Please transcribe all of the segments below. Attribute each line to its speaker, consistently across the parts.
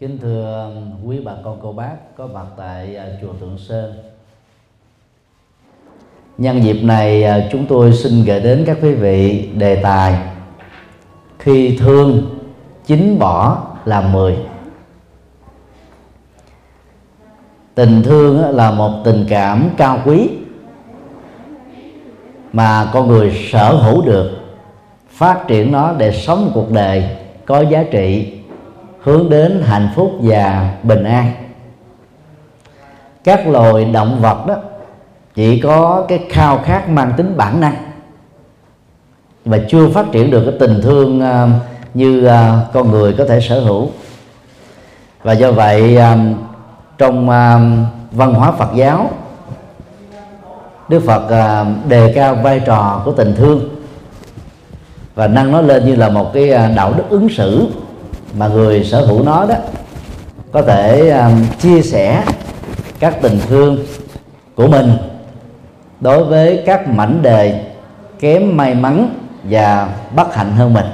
Speaker 1: Kính thưa quý bà con, cô bác, có mặt tại à, chùa Thượng Sơn. Nhân dịp này à, chúng tôi xin gửi đến các quý vị đề tài Khi thương chính bỏ là mười. Tình thương là một tình cảm cao quý Mà con người sở hữu được, Phát triển nó để sống một cuộc đời có giá trị hướng đến hạnh phúc và bình an. Các loài động vật đó chỉ có cái khao khát mang tính bản năng và chưa phát triển được cái tình thương ờ, như ờ, con người có thể sở hữu. Và do vậy ờ, trong văn hóa Phật giáo, Đức Phật đề cao vai trò của tình thương và nâng nó lên như là một cái đạo đức ứng xử mà người sở hữu nó đó có thể um, chia sẻ các tình thương của mình đối với các mảnh đề kém may mắn và bất hạnh hơn mình.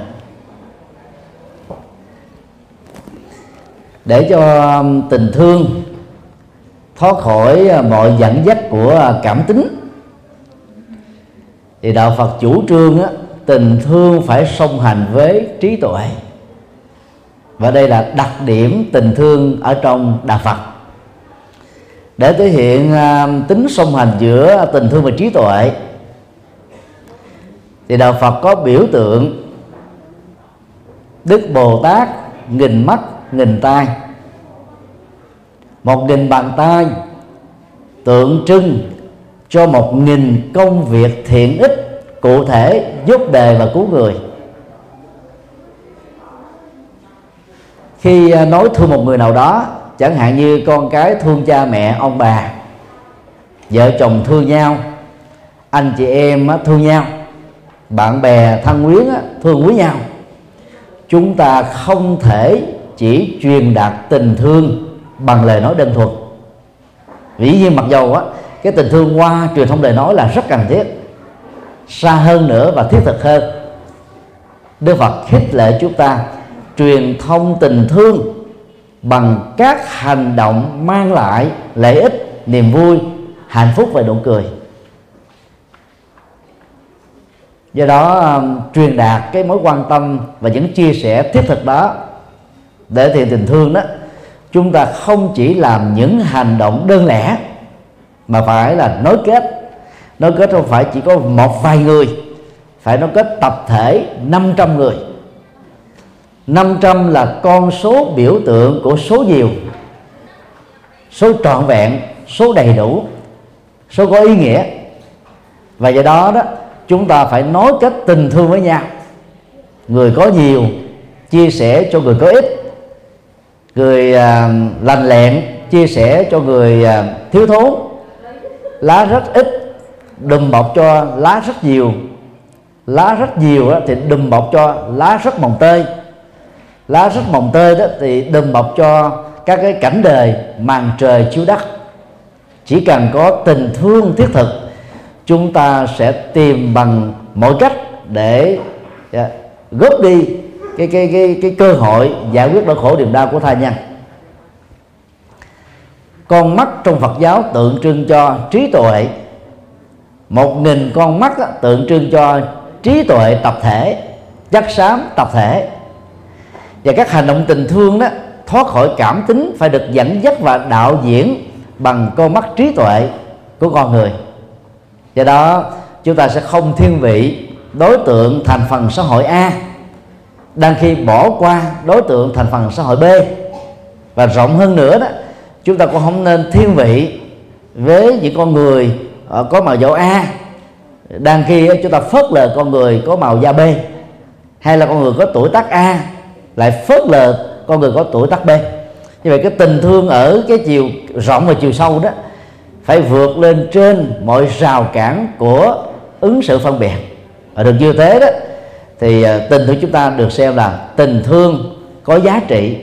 Speaker 1: Để cho um, tình thương thoát khỏi à, mọi dẫn dắt của cảm tính thì đạo Phật chủ trương á, tình thương phải song hành với trí tuệ và đây là đặc điểm tình thương ở trong đạo Phật. Để thể hiện à, tính song hành giữa tình thương và trí tuệ, thì đạo Phật có biểu tượng Đức Bồ Tát nghìn mắt, nghìn tay một nghìn bàn tay tượng trưng cho một nghìn công việc thiện ích cụ thể, giúp đời và cứu người. Khi à, nói thương một người nào đó, chẳng hạn như con cái thương cha mẹ, ông bà, vợ chồng thương nhau, anh chị em thương nhau, bạn bè thân quyến thương quý nhau, chúng ta không thể chỉ truyền đạt tình thương bằng lời nói đơn thuần. Dĩ nhiên mặc dầu á, cái tình thương qua truyền thông lời nói là rất cần thiết, xa hơn nữa và thiết thực hơn. Đức Phật khích lệ chúng ta truyền thông tình thương bằng các hành động mang lại lợi ích niềm vui hạnh phúc và nụ cười. Do đó um, truyền đạt cái mối quan tâm và những chia sẻ thiết thực đó để thì tình thương đó chúng ta không chỉ làm những hành động đơn lẻ mà phải là nối kết. Nối kết không phải chỉ có một vài người phải nối kết tập thể 500 người. 500 là con số biểu tượng của số nhiều số trọn vẹn số đầy đủ số có ý nghĩa. Và do đó đó chúng ta phải nói cách tình thương với nhau. Người có nhiều chia sẻ cho người có ít. Người à, lành lẹn chia sẻ cho người à, thiếu thốn. Lá rất ít đùm bọc cho lá rất nhiều. Lá rất nhiều thì đùm bọc cho lá rất mồng tơi lá rất mồng tơi đó thì đừng bọc cho các cái cảnh đời màn trời chiếu đất. Chỉ cần có tình thương thiết thực chúng ta sẽ tìm bằng mọi cách để yeah, góp đi cái cái cái cái cơ hội giải quyết nỗi khổ niềm đau của thai nhân. Con mắt trong Phật giáo tượng trưng cho trí tuệ. Một nghìn con mắt tượng trưng cho trí tuệ tập thể chất xám tập thể và các hành động tình thương đó, thoát khỏi cảm tính phải được dẫn dắt và đạo diễn bằng con mắt trí tuệ của con người. Do đó, chúng ta sẽ không thiên vị đối tượng thành phần xã hội A, đang khi bỏ qua đối tượng thành phần xã hội B. Và rộng hơn nữa đó, chúng ta cũng không nên thiên vị với những con người ờ, có màu dầu A, đang khi chúng ta phớt lờ con người có màu da B, hay là con người có tuổi tác A lại phớt lờ con người có tuổi tác b như vậy cái tình thương ở cái chiều rộng và chiều sâu đó phải vượt lên trên mọi rào cản của ứng xử phân biệt. Và được như thế đó, thì à, tình thương chúng ta được xem là tình thương có giá trị,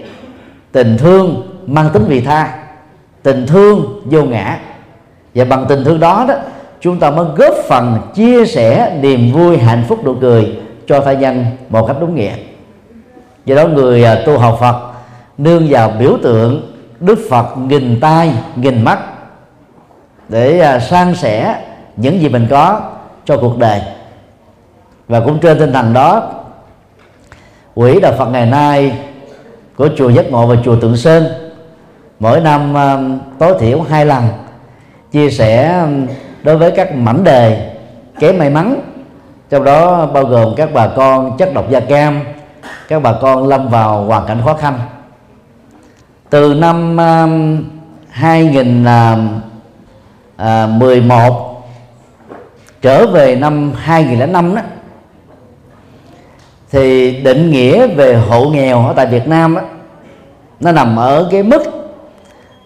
Speaker 1: tình thương mang tính vị tha, tình thương vô ngã. Và bằng tình thương đó đó, chúng ta mới góp phần chia sẻ niềm vui, hạnh phúc, nụ cười cho thai nhân một cách đúng nghĩa do đó người à, tu học Phật nương vào biểu tượng đức phật nghìn tay nghìn mắt để à, san sẻ những gì mình có cho cuộc đời. Và cũng trên tinh thần đó, quỹ đạo phật ngày nay của chùa giác ngộ và chùa tượng sơn mỗi năm à, tối thiểu hai lần chia sẻ đối với các mảnh đề kém may mắn, trong đó bao gồm các bà con chất độc da cam các bà con lâm vào hoàn cảnh khó khăn. Từ năm um, uh, 2011 um, à, trở về năm 2005 đó thì định nghĩa về hộ nghèo ở tại Việt Nam đó, nó nằm ở cái mức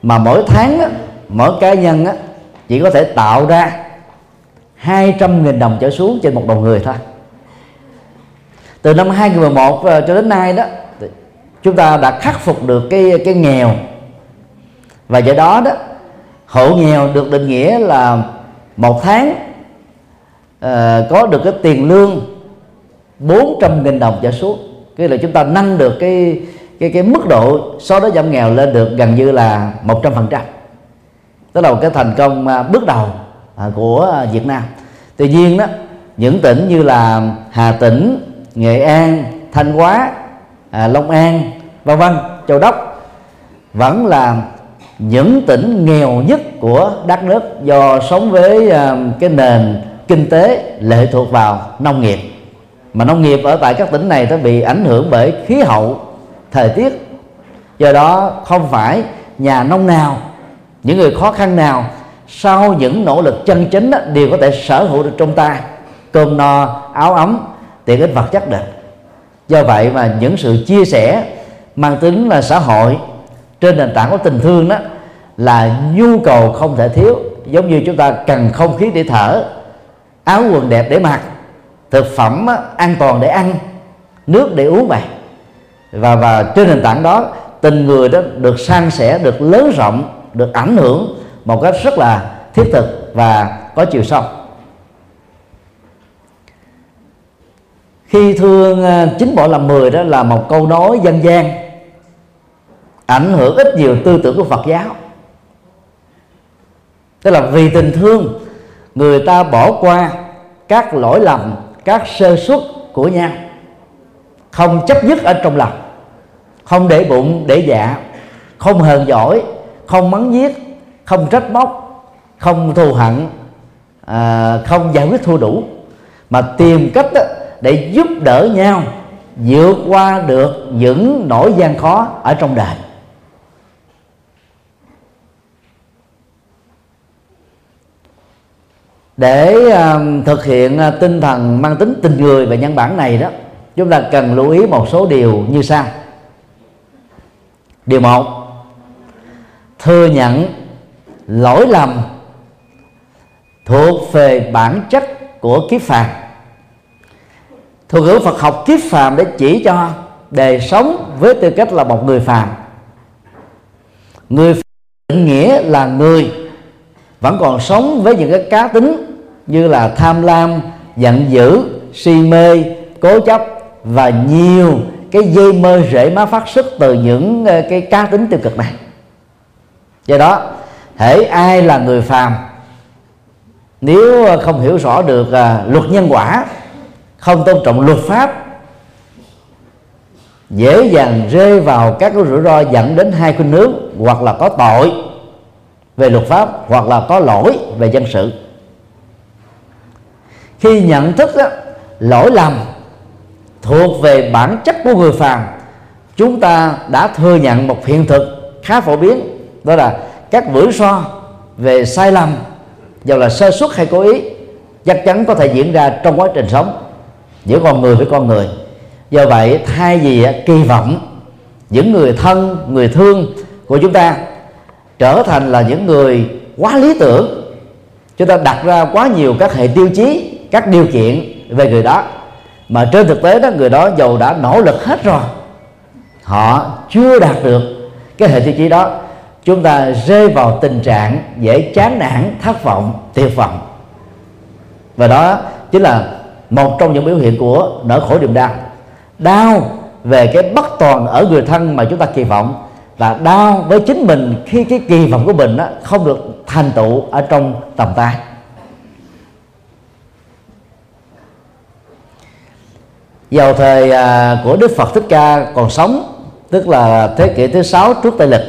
Speaker 1: mà mỗi tháng đó, mỗi cá nhân đó, chỉ có thể tạo ra 200.000 đồng trở xuống trên một đầu người thôi từ năm 2011 ờ, cho đến nay đó chúng ta đã khắc phục được cái cái nghèo. Và do đó đó hộ nghèo được định nghĩa là một tháng uh, có được cái tiền lương 400.000 đồng trở xuống cái là chúng ta nâng được cái cái cái mức độ so đó giảm nghèo lên được gần như là 100% đó là một cái thành công à, bước đầu à, của Việt Nam. Tuy nhiên đó những tỉnh như là Hà Tĩnh Nghệ An Thanh Hóa à, Long An vân vân Châu Đốc. Vẫn là những tỉnh nghèo nhất của đất nước do sống với à, cái nền kinh tế lệ thuộc vào nông nghiệp. Mà nông nghiệp ở tại các tỉnh này nó bị ảnh hưởng bởi khí hậu thời tiết. Do đó không phải nhà nông nào những người khó khăn nào sau những nỗ lực chân chính đó, đều có thể sở hữu được trong tay. Cơm no áo ấm tiện ích vật chất được. Do vậy mà những sự chia sẻ mang tính là xã hội trên nền tảng của tình thương đó là nhu cầu không thể thiếu. Giống như chúng ta cần không khí để thở, áo quần đẹp để mặc, thực phẩm an toàn để ăn, nước để uống vậy và và trên nền tảng đó, tình người đó được san sẻ, được lớn rộng, được ảnh hưởng một cách rất là thiết thực và có chiều sâu. Khi thương à, chính bỏ làm mười đó là một câu nói dân gian ảnh hưởng ít nhiều tư tưởng của Phật giáo. Tức là vì tình thương người ta bỏ qua các lỗi lầm các sơ suất của nhau không chấp nhất ở trong lòng không để bụng để dạ không hờn giỏi không mắng giết không trách móc không thù hận à, không giải quyết thua đủ. Mà tìm cách đó, để giúp đỡ nhau vượt qua được những nỗi gian khó ở trong đời. Để uh, thực hiện uh, tinh thần mang tính tình người và nhân bản này đó chúng ta cần lưu ý một số điều như sau. Điều một thừa nhận lỗi lầm thuộc về bản chất của kiếp phàm thuật ngữ Phật học kiếp phàm để chỉ cho đời sống với tư cách là một người phàm. Người phàm định nghĩa là người, vẫn còn sống với những cái cá tính như là tham lam, giận dữ, si mê, cố chấp và nhiều cái dây mơ rễ má phát xuất từ những ờ, cái cá tính tiêu cực này. Do đó thể ai là người phàm, nếu ờ, không hiểu rõ được ờ, luật nhân quả không tôn trọng luật pháp. Dễ dàng rơi vào các cái rủi ro dẫn đến hai khuynh hướng hoặc là có tội về luật pháp hoặc là có lỗi về dân sự. Khi nhận thức đó, lỗi lầm thuộc về bản chất của người phàm chúng ta đã thừa nhận một hiện thực khá phổ biến đó là các rủi ro về sai lầm dù là sơ suất hay cố ý chắc chắn có thể diễn ra trong quá trình sống giữa con người với con người. Do vậy, thay vì à, kỳ vọng những người thân, người thương của chúng ta trở thành là những người quá lý tưởng, chúng ta đặt ra quá nhiều các hệ tiêu chí, các điều kiện về người đó. Mà trên thực tế đó, người đó giàu đã nỗ lực hết rồi. Họ chưa đạt được cái hệ tiêu chí đó. Chúng ta rơi vào tình trạng dễ chán nản, thất vọng, tuyệt vọng. Và đó chính là một trong những biểu hiện của nỗi khổ niềm đau. Đau về cái bất toàn ở người thân mà chúng ta kỳ vọng. Và đau với chính mình khi cái kỳ vọng của mình đó không được thành tựu ở trong tầm tay. Vào thời à, của Đức Phật Thích Ca còn sống, tức là thế kỷ thứ sáu trước Tây lịch,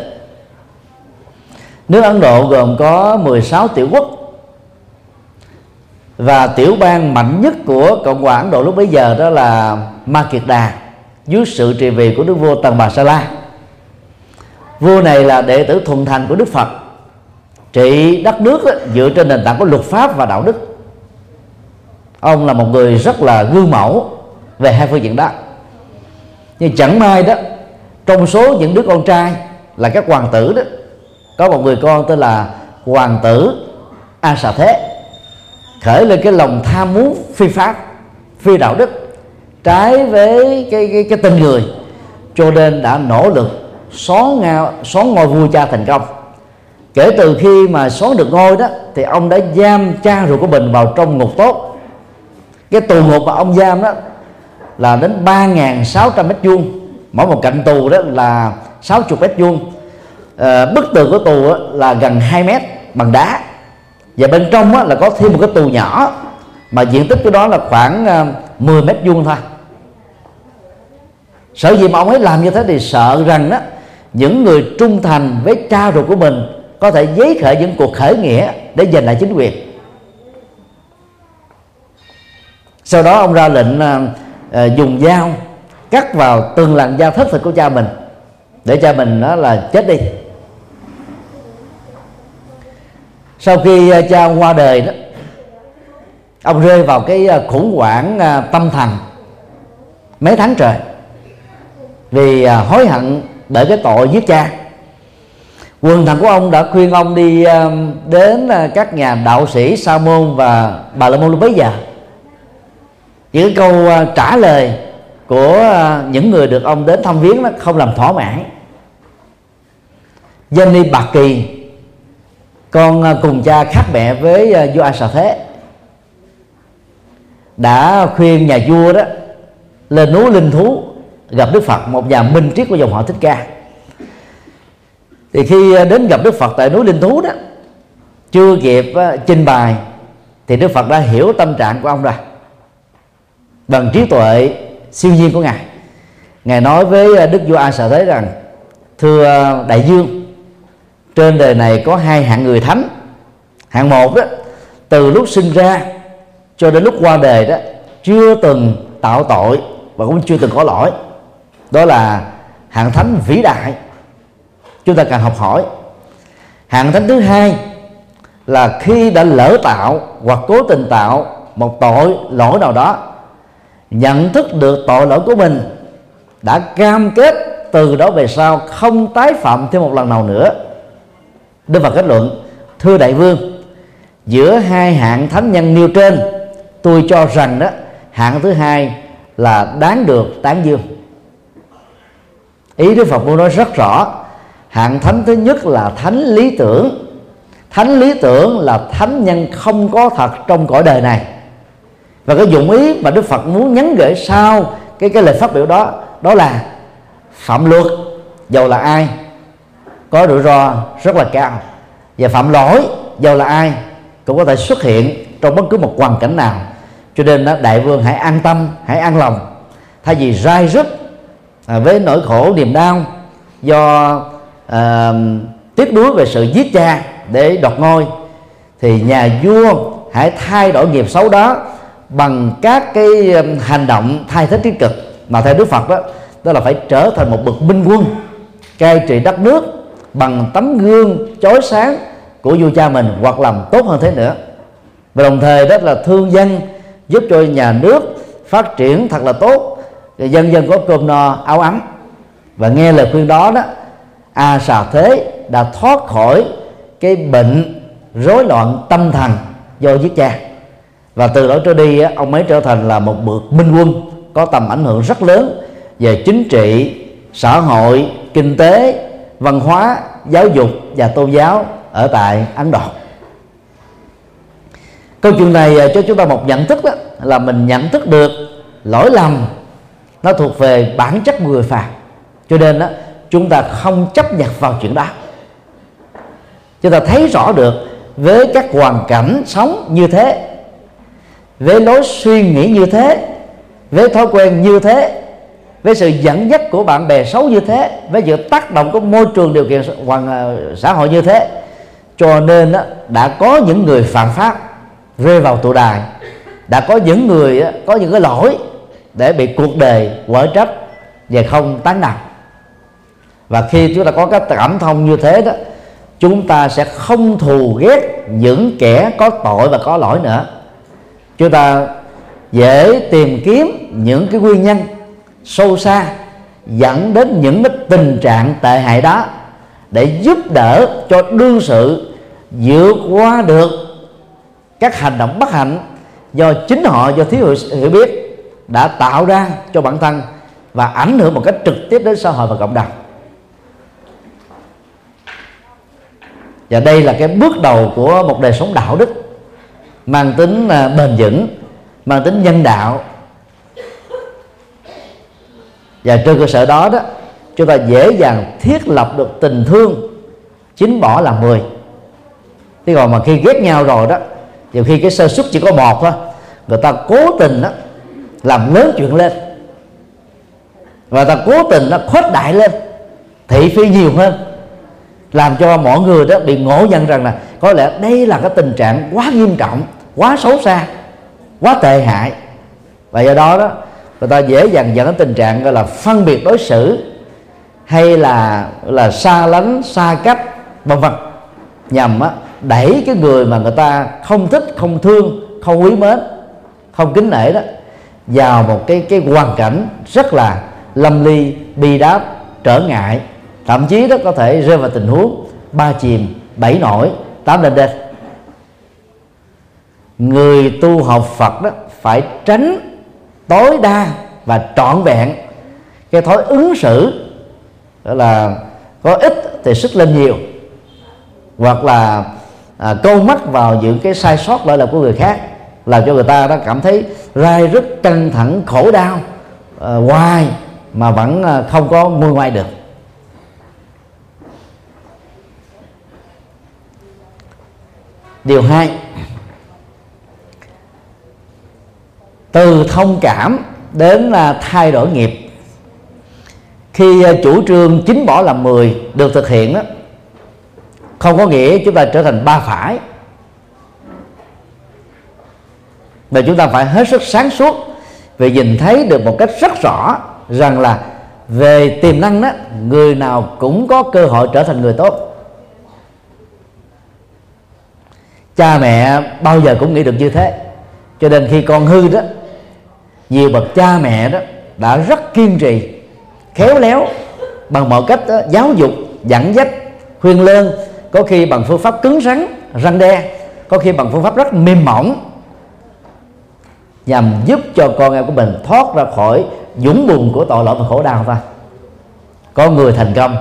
Speaker 1: nước Ấn Độ gồm có 16 tiểu quốc và tiểu bang mạnh nhất của Cộng hòa Ấn Độ lúc bấy giờ đó là Ma Kiệt Đà dưới sự trị vì của đức vua Tần Bà Sa La. Vua này là đệ tử thuần thành của Đức Phật trị đất nước đó, dựa trên nền tảng của luật pháp và đạo đức. Ông là một người rất là gương mẫu về hai phương diện đó. Nhưng chẳng may đó trong số những đứa con trai là các hoàng tử đó có một người con tên là hoàng tử a xà thế khởi lên cái lòng tham muốn phi pháp phi đạo đức trái với cái cái, cái tình người. Cho nên đã nỗ lực xóa ngao xóa ngôi vua cha thành công. Kể từ khi mà xóa được ngôi đó thì ông đã giam cha ruột của mình vào trong ngục tốt. Cái tù ngục mà ông giam đó là đến 3.600 mét vuông. Mỗi một cạnh tù đó là 60 mét vuông. À, bức tường của tù là gần 2 mét bằng đá và bên trong là có thêm một cái tù nhỏ. Mà diện tích của đó là khoảng ờ, 10 mét vuông thôi. Sở dĩ mà ông ấy làm như thế thì sợ rằng đó những người trung thành với cha ruột của mình có thể giấy khởi những cuộc khởi nghĩa để giành lại chính quyền. Sau đó ông ra lệnh uh, dùng dao cắt vào từng làn da thất thịt của cha mình để cha mình đó là chết đi. Sau khi à, cha qua đời đó, ông rơi vào cái à, khủng hoảng à, tâm thần mấy tháng trời vì hối hận bởi cái tội giết cha. Quần thần của ông đã khuyên ông đi đến các nhà đạo sĩ sa môn và bà la môn lúc bấy giờ. Những câu trả lời của những người được ông đến thăm viếng nó không làm thỏa mãn. Danh ni bạc kỳ con à, cùng cha khác mẹ với à, vua a xà thế đã khuyên nhà vua đó lên núi linh thú gặp đức phật, một nhà minh triết của dòng họ thích ca. Thì khi à, đến gặp đức phật tại núi linh thú đó, chưa kịp trình bày, thì đức phật đã hiểu tâm trạng của ông rồi. Bằng trí tuệ siêu nhiên của ngài. Ngài nói với đức vua a sợ thế rằng, thưa đại dương trên đời này có hai hạng người thánh. Hạng một đó từ lúc sinh ra cho đến lúc qua đời đó, chưa từng tạo tội và cũng chưa từng có lỗi. Đó là hạng thánh vĩ đại. Chúng ta cần học hỏi. Hạng thánh thứ hai là khi đã lỡ tạo hoặc cố tình tạo một tội lỗi nào đó, nhận thức được tội lỗi của mình, đã cam kết từ đó về sau không tái phạm thêm một lần nào nữa. Đức Phật kết luận, thưa đại vương, giữa hai hạng thánh nhân nêu trên, tôi cho rằng đó, hạng thứ hai là đáng được tán dương. Ý Đức Phật muốn nói rất rõ, hạng thánh thứ nhất là thánh lý tưởng. Thánh lý tưởng là thánh nhân không có thật trong cõi đời này. Và cái dụng ý mà Đức Phật muốn nhắn gửi sau cái cái lời phát biểu đó đó là phạm luật. Dầu là ai? Có rủi ro rất là cao. Và phạm lỗi dầu là ai cũng có thể xuất hiện trong bất cứ một hoàn cảnh nào. Cho nên đó, đại vương hãy an tâm hãy an lòng. Thay vì rai rứt à, với nỗi khổ niềm đau do à, tiếc nuối về sự giết cha để đoạt ngôi thì nhà vua hãy thay đổi nghiệp xấu đó bằng các cái um, hành động thay thế tích cực. Mà theo Đức Phật đó đó là phải trở thành một bậc minh quân cai trị đất nước bằng tấm gương chói sáng của vua cha mình hoặc làm tốt hơn thế nữa. Và đồng thời đó là thương dân, giúp cho nhà nước phát triển thật là tốt, để dân dân có cơm no, áo ấm. Và nghe lời khuyên đó đó, a xà thế đã thoát khỏi cái bệnh rối loạn tâm thần do giết cha. Và từ đó trở đi ông ấy trở thành là một bậc minh quân, có tầm ảnh hưởng rất lớn về chính trị, xã hội, kinh tế văn hóa, giáo dục và tôn giáo ở tại ấn độ. Câu chuyện này à, cho chúng ta một nhận thức đó, là mình nhận thức được lỗi lầm nó thuộc về bản chất người phàm. Cho nên đó, chúng ta không chấp nhận vào chuyện đó. Chúng ta thấy rõ được với các hoàn cảnh sống như thế, với lối suy nghĩ như thế, với thói quen như thế với sự dẫn dắt của bạn bè xấu như thế với sự tác động của môi trường điều kiện hoàn ờ, xã hội như thế cho nên đó, đã có những người phạm pháp rơi vào tù đài đã có những người có những cái lỗi để bị cuộc đời quở trách và không tán nặng và khi chúng ta có cái cảm thông như thế đó chúng ta sẽ không thù ghét những kẻ có tội và có lỗi nữa. Chúng ta dễ tìm kiếm những cái nguyên nhân sâu xa, dẫn đến những cái tình trạng tệ hại đó để giúp đỡ cho đương sự vượt qua được các hành động bất hạnh do chính họ, do thiếu hiểu biết đã tạo ra cho bản thân và ảnh hưởng một cách trực tiếp đến xã hội và cộng đồng. Và đây là cái bước đầu của một đời sống đạo đức, mang tính à, bền vững, mang tính nhân đạo và trên cơ sở đó đó, chúng ta dễ dàng thiết lập được tình thương. Chính bỏ là mười. Thế còn mà khi ghét nhau rồi đó, nhiều khi cái sơ suất chỉ có một thôi. Người ta cố tình đó, làm lớn chuyện lên. Và ta cố tình nó khuếch đại lên. Thị phi nhiều hơn. Làm cho mọi người đó bị ngộ nhận rằng là có lẽ đây là cái tình trạng quá nghiêm trọng, quá xấu xa, quá tệ hại. Và do đó đó người ta dễ dàng dẫn đến tình trạng gọi là phân biệt đối xử hay là là xa lánh xa cách vân vân. Nhằm á, đẩy cái người mà người ta không thích không thương không quý mến không kính nể đó vào một cái cái hoàn cảnh rất là lâm ly bi đát trở ngại. Thậm chí đó có thể rơi vào tình huống ba chìm bảy nổi tám lên đên người tu học Phật đó phải tránh tối đa và trọn vẹn. Cái thói ứng xử đó là có ít thì sức lên nhiều hoặc là à, câu mắt vào những cái sai sót lỗi lầm của người khác làm cho người ta đã cảm thấy rai rất căng thẳng khổ đau à, hoài mà vẫn à, không có nguôi ngoai được. Điều hai từ thông cảm đến là thay đổi nghiệp. Khi à, chủ trương chính bỏ làm 10 được thực hiện đó không có nghĩa chúng ta trở thành ba phải. Mà chúng ta phải hết sức sáng suốt vì nhìn thấy được một cách rất rõ rằng là về tiềm năng đó, người nào cũng có cơ hội trở thành người tốt. Cha mẹ bao giờ cũng nghĩ được như thế. Cho nên khi con hư đó nhiều bậc cha mẹ đó đã rất kiên trì khéo léo bằng mọi cách đó, giáo dục dẫn dắt khuyên lơn có khi bằng phương pháp cứng rắn răng đe có khi bằng phương pháp rất mềm mỏng nhằm giúp cho con em của mình thoát ra khỏi dũng bùn của tội lỗi và khổ đau ta có người thành công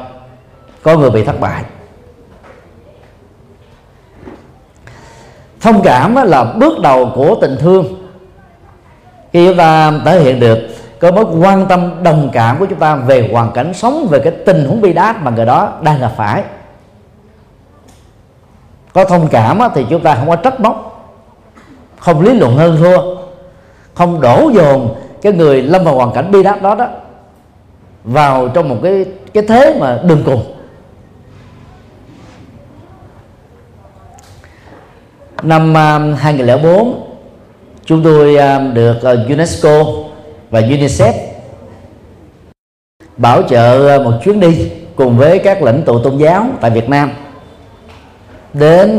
Speaker 1: có người bị thất bại. Thông cảm là bước đầu của tình thương khi chúng ta thể hiện được có mối quan tâm, đồng cảm của chúng ta về hoàn cảnh sống, về cái tình huống bi đát mà người đó đang gặp phải. Có thông cảm thì chúng ta không có trách móc, không lý luận hơn thua, không đổ dồn cái người lâm vào hoàn cảnh bi đát đó đó vào trong một cái cái thế mà đường cùng. Năm à, 2004 chúng tôi à, được à, UNESCO và UNICEF bảo trợ à, một chuyến đi cùng với các lãnh tụ tôn giáo tại Việt Nam đến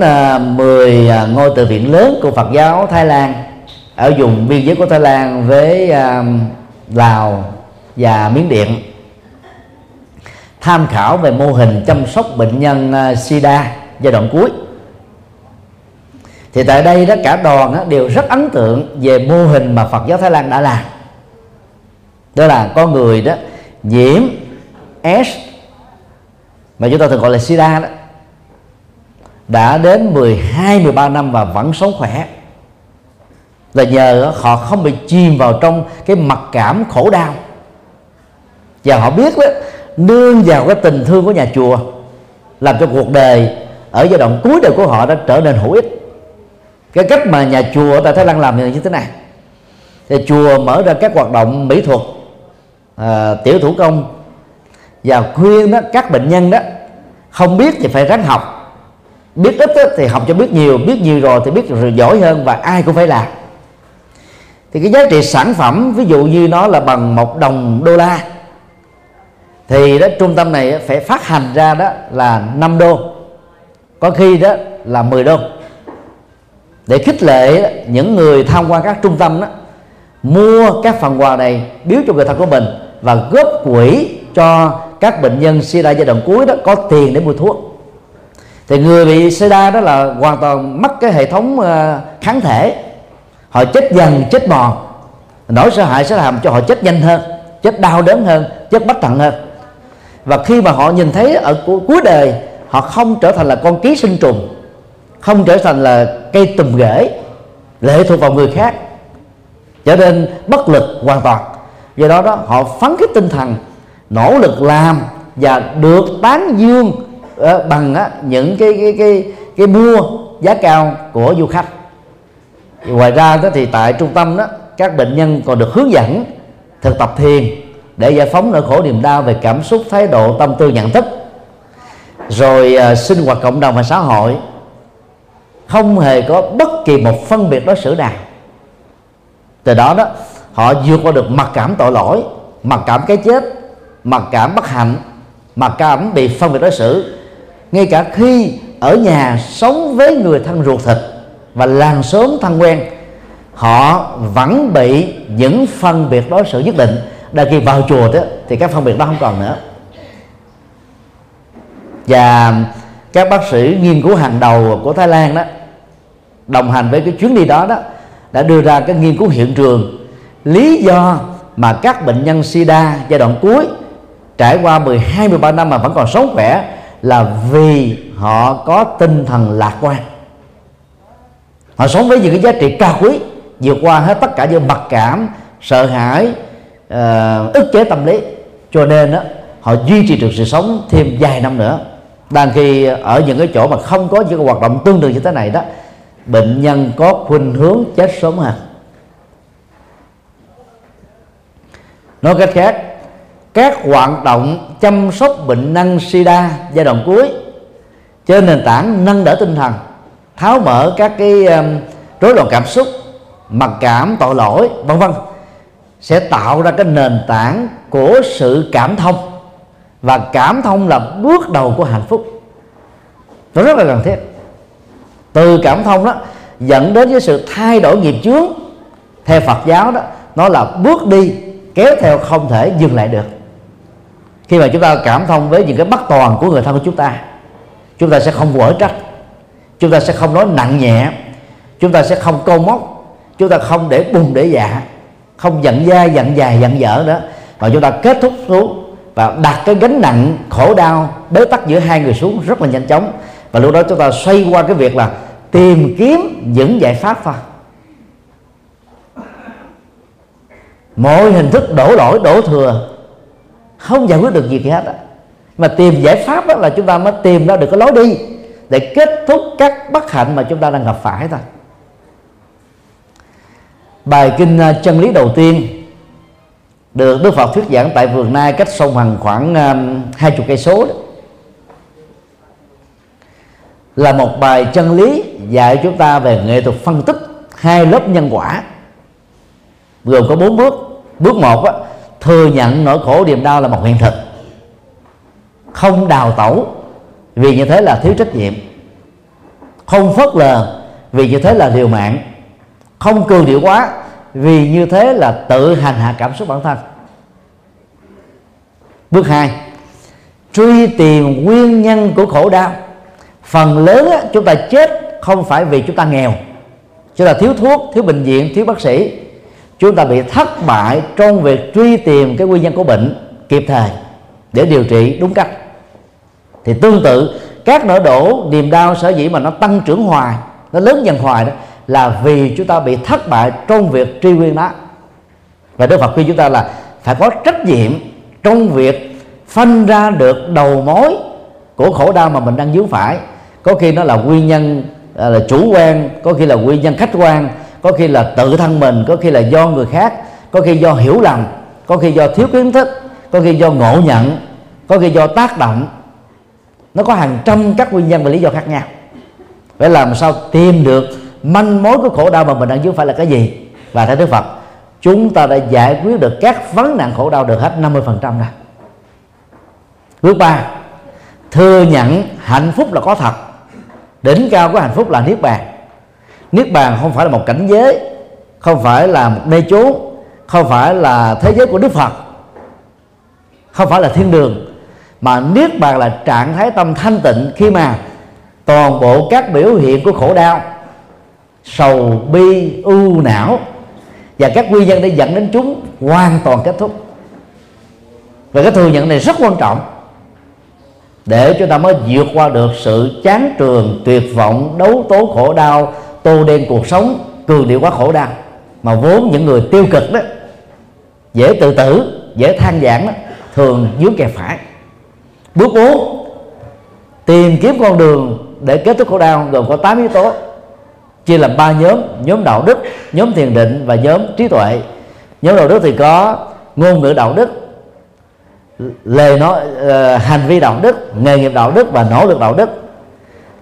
Speaker 1: 10 ngôi tự viện lớn của Phật giáo Thái Lan, ở vùng biên giới của Thái Lan với Lào và Miến Điện. Tham khảo về mô hình chăm sóc bệnh nhân SIDA giai đoạn cuối thì tại đây đó cả đoàn đó, đều rất ấn tượng về mô hình mà Phật giáo Thái Lan đã làm. Đó là con người đó nhiễm S mà chúng ta thường gọi là SIDA đó đã đến 12 13 năm và vẫn sống khỏe. Là nhờ họ không bị chìm vào trong cái mặc cảm khổ đau. Và họ biết đó nương vào cái tình thương của nhà chùa làm cho cuộc đời ở giai đoạn cuối đời của họ đã trở nên hữu ích cái cách mà nhà chùa tại Thái Lan làm như thế này. Thì chùa mở ra các hoạt động mỹ thuật à, tiểu thủ công. Và khuyên đó các bệnh nhân đó không biết thì phải ráng học. Biết ít thì học cho biết nhiều biết nhiều rồi thì biết rồi giỏi hơn và ai cũng phải làm. Thì cái giá trị sản phẩm ví dụ như nó là bằng một đồng đô la thì đó trung tâm này phải phát hành ra đó là 5 đô. Có khi đó là 10 đô để khích lệ những người tham quan các trung tâm đó, mua các phần quà này biếu cho người thân của mình và góp quỹ cho các bệnh nhân sida giai đoạn cuối đó có tiền để mua thuốc. Thì người bị sida đó là hoàn toàn mất cái hệ thống ờ, kháng thể. Họ chết dần, chết mòn. Nỗi sợ hãi sẽ làm cho họ chết nhanh hơn, chết đau đớn hơn, chết bất tận hơn. Và khi mà họ nhìn thấy ở cuối đời, họ không trở thành là con ký sinh trùng không trở thành là cây tùm rễ lệ thuộc vào người khác trở nên bất lực hoàn toàn. Do đó đó họ phấn khích tinh thần nỗ lực làm và được tán dương uh, bằng uh, những cái cái cái cái mua giá cao của du khách. Ngoài ra đó thì tại trung tâm đó các bệnh nhân còn được hướng dẫn thực tập thiền để giải phóng nỗi khổ niềm đau về cảm xúc thái độ tâm tư nhận thức. Rồi uh, sinh hoạt cộng đồng và xã hội không hề có bất kỳ một phân biệt đối xử nào. Từ đó đó, họ vượt qua được mặc cảm tội lỗi, mặc cảm cái chết, mặc cảm bất hạnh, mặc cảm bị phân biệt đối xử. Ngay cả khi ở nhà sống với người thân ruột thịt và làng xóm thân quen, họ vẫn bị những phân biệt đối xử nhất định. Đa khi vào chùa đó, thì các phân biệt đó không còn nữa. Và các bác sĩ nghiên cứu hàng đầu của Thái Lan đó đồng hành với cái chuyến đi đó đó đã đưa ra cái nghiên cứu hiện trường. Lý do mà các bệnh nhân sida giai đoạn cuối trải qua 12 13 năm mà vẫn còn sống khỏe là vì họ có tinh thần lạc quan. Họ sống với những cái giá trị cao quý vượt qua hết tất cả những mặc cảm sợ hãi uh, ức chế tâm lý. Cho nên đó, họ duy trì được sự sống thêm vài năm nữa đang khi ở những cái chỗ mà không có những hoạt động tương tự như thế này đó bệnh nhân có khuynh hướng chết sớm hơn. Nói cách khác các hoạt động chăm sóc bệnh nhân sida giai đoạn cuối trên nền tảng nâng đỡ tinh thần tháo mở các cái um, rối loạn cảm xúc mặc cảm tội lỗi vân vân sẽ tạo ra cái nền tảng của sự cảm thông và cảm thông là bước đầu của hạnh phúc. Nó rất là cần thiết. Từ cảm thông đó, dẫn đến với sự thay đổi nghiệp chướng theo Phật giáo đó, nó là bước đi kéo theo không thể dừng lại được. Khi mà chúng ta cảm thông với những cái bất toàn của người thân của chúng ta chúng ta sẽ không quở trách, chúng ta sẽ không nói nặng nhẹ, chúng ta sẽ không câu móc, chúng ta không để bùng để dạ không giận dai giận dài giận dở nữa. Và chúng ta kết thúc xuống và đặt cái gánh nặng khổ đau, bế tắc giữa hai người xuống rất là nhanh chóng. Và lúc đó chúng ta xoay qua cái việc là tìm kiếm những giải pháp thôi mọi hình thức đổ lỗi, đổ thừa, không giải quyết được gì hết đó. mà tìm giải pháp đó là chúng ta mới tìm ra được cái lối đi để kết thúc các bất hạnh mà chúng ta đang gặp phải thôi. Bài kinh à, chân lý đầu tiên được Đức Phật thuyết giảng tại vườn nai cách sông Hằng khoảng à, hai chục cây số là một bài chân lý dạy chúng ta về nghệ thuật phân tích hai lớp nhân quả. Gồm có bốn bước. Bước một á, thừa nhận nỗi khổ niềm đau là một hiện thực. Không đào tẩu vì như thế là thiếu trách nhiệm. Không phớt lờ vì như thế là liều mạng. Không cường điệu quá vì như thế là tự hành hạ cảm xúc bản thân. Bước hai truy tìm nguyên nhân của khổ đau. Phần lớn á, chúng ta chết không phải vì chúng ta nghèo chúng ta thiếu thuốc thiếu bệnh viện thiếu bác sĩ. Chúng ta bị thất bại trong việc truy tìm cái nguyên nhân của bệnh kịp thời để điều trị đúng cách. Thì tương tự các nỗi đổ niềm đau sở dĩ mà nó tăng trưởng hoài nó lớn dần hoài đó là vì chúng ta bị thất bại trong việc truy nguyên nó và Đức Phật khuyên chúng ta là phải có trách nhiệm trong việc phân ra được đầu mối của khổ đau mà mình đang vướng phải. Có khi nó là nguyên nhân à, là chủ quan, có khi là nguyên nhân khách quan, có khi là tự thân mình, có khi là do người khác, có khi do hiểu lầm, có khi do thiếu kiến thức, có khi do ngộ nhận, có khi do tác động. Nó có hàng trăm các nguyên nhân và lý do khác nhau. Phải làm sao tìm được manh mối của khổ đau mà mình đang vướng phải là cái gì? Và theo Đức Phật, chúng ta đã giải quyết được các vấn nạn khổ đau được hết 50% rồi. Bước ba, thừa nhận hạnh phúc là có thật. Đỉnh cao của hạnh phúc là niết bàn. Niết bàn không phải là một cảnh giới, không phải là một nơi chốn, không phải là thế giới của đức phật, không phải là thiên đường, mà niết bàn là trạng thái tâm thanh tịnh khi mà toàn bộ các biểu hiện của khổ đau sầu bi ưu não. Và các nguyên nhân để dẫn đến chúng hoàn toàn kết thúc. Và cái thừa nhận này rất quan trọng. Để chúng ta mới vượt qua được sự chán trường tuyệt vọng đấu tố khổ đau tô đen cuộc sống cường điệu quá khổ đau. Mà vốn những người tiêu cực đó dễ tự tử dễ than giảng đó, thường dướng kẹp phải. Bước bốn tìm kiếm con đường để kết thúc khổ đau gồm có 8 yếu tố chia làm ba nhóm nhóm đạo đức nhóm thiền định và nhóm trí tuệ. Nhóm đạo đức thì có ngôn ngữ đạo đức lời nói uh, hành vi đạo đức nghề nghiệp đạo đức và nỗ lực đạo đức.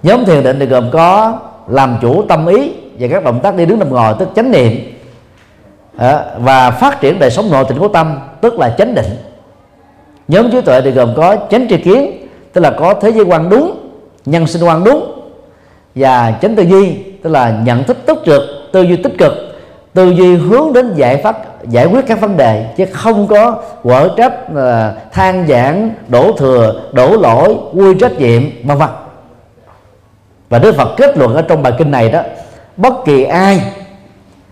Speaker 1: Nhóm thiền định thì gồm có làm chủ tâm ý và các động tác đi đứng nằm ngồi tức chánh niệm. À, và phát triển đời sống nội tịnh của tâm tức là chánh định. Nhóm trí tuệ thì gồm có chánh tri kiến tức là có thế giới quan đúng nhân sinh quan đúng và chánh tư duy tức là nhận thức tích cực, tư duy tích cực, tư duy hướng đến giải pháp, giải quyết các vấn đề, chứ không có quở trách là than giảng, đổ thừa, đổ lỗi, quy trách nhiệm, vân vân. Và Đức Phật kết luận ở trong bài kinh này đó, bất kỳ ai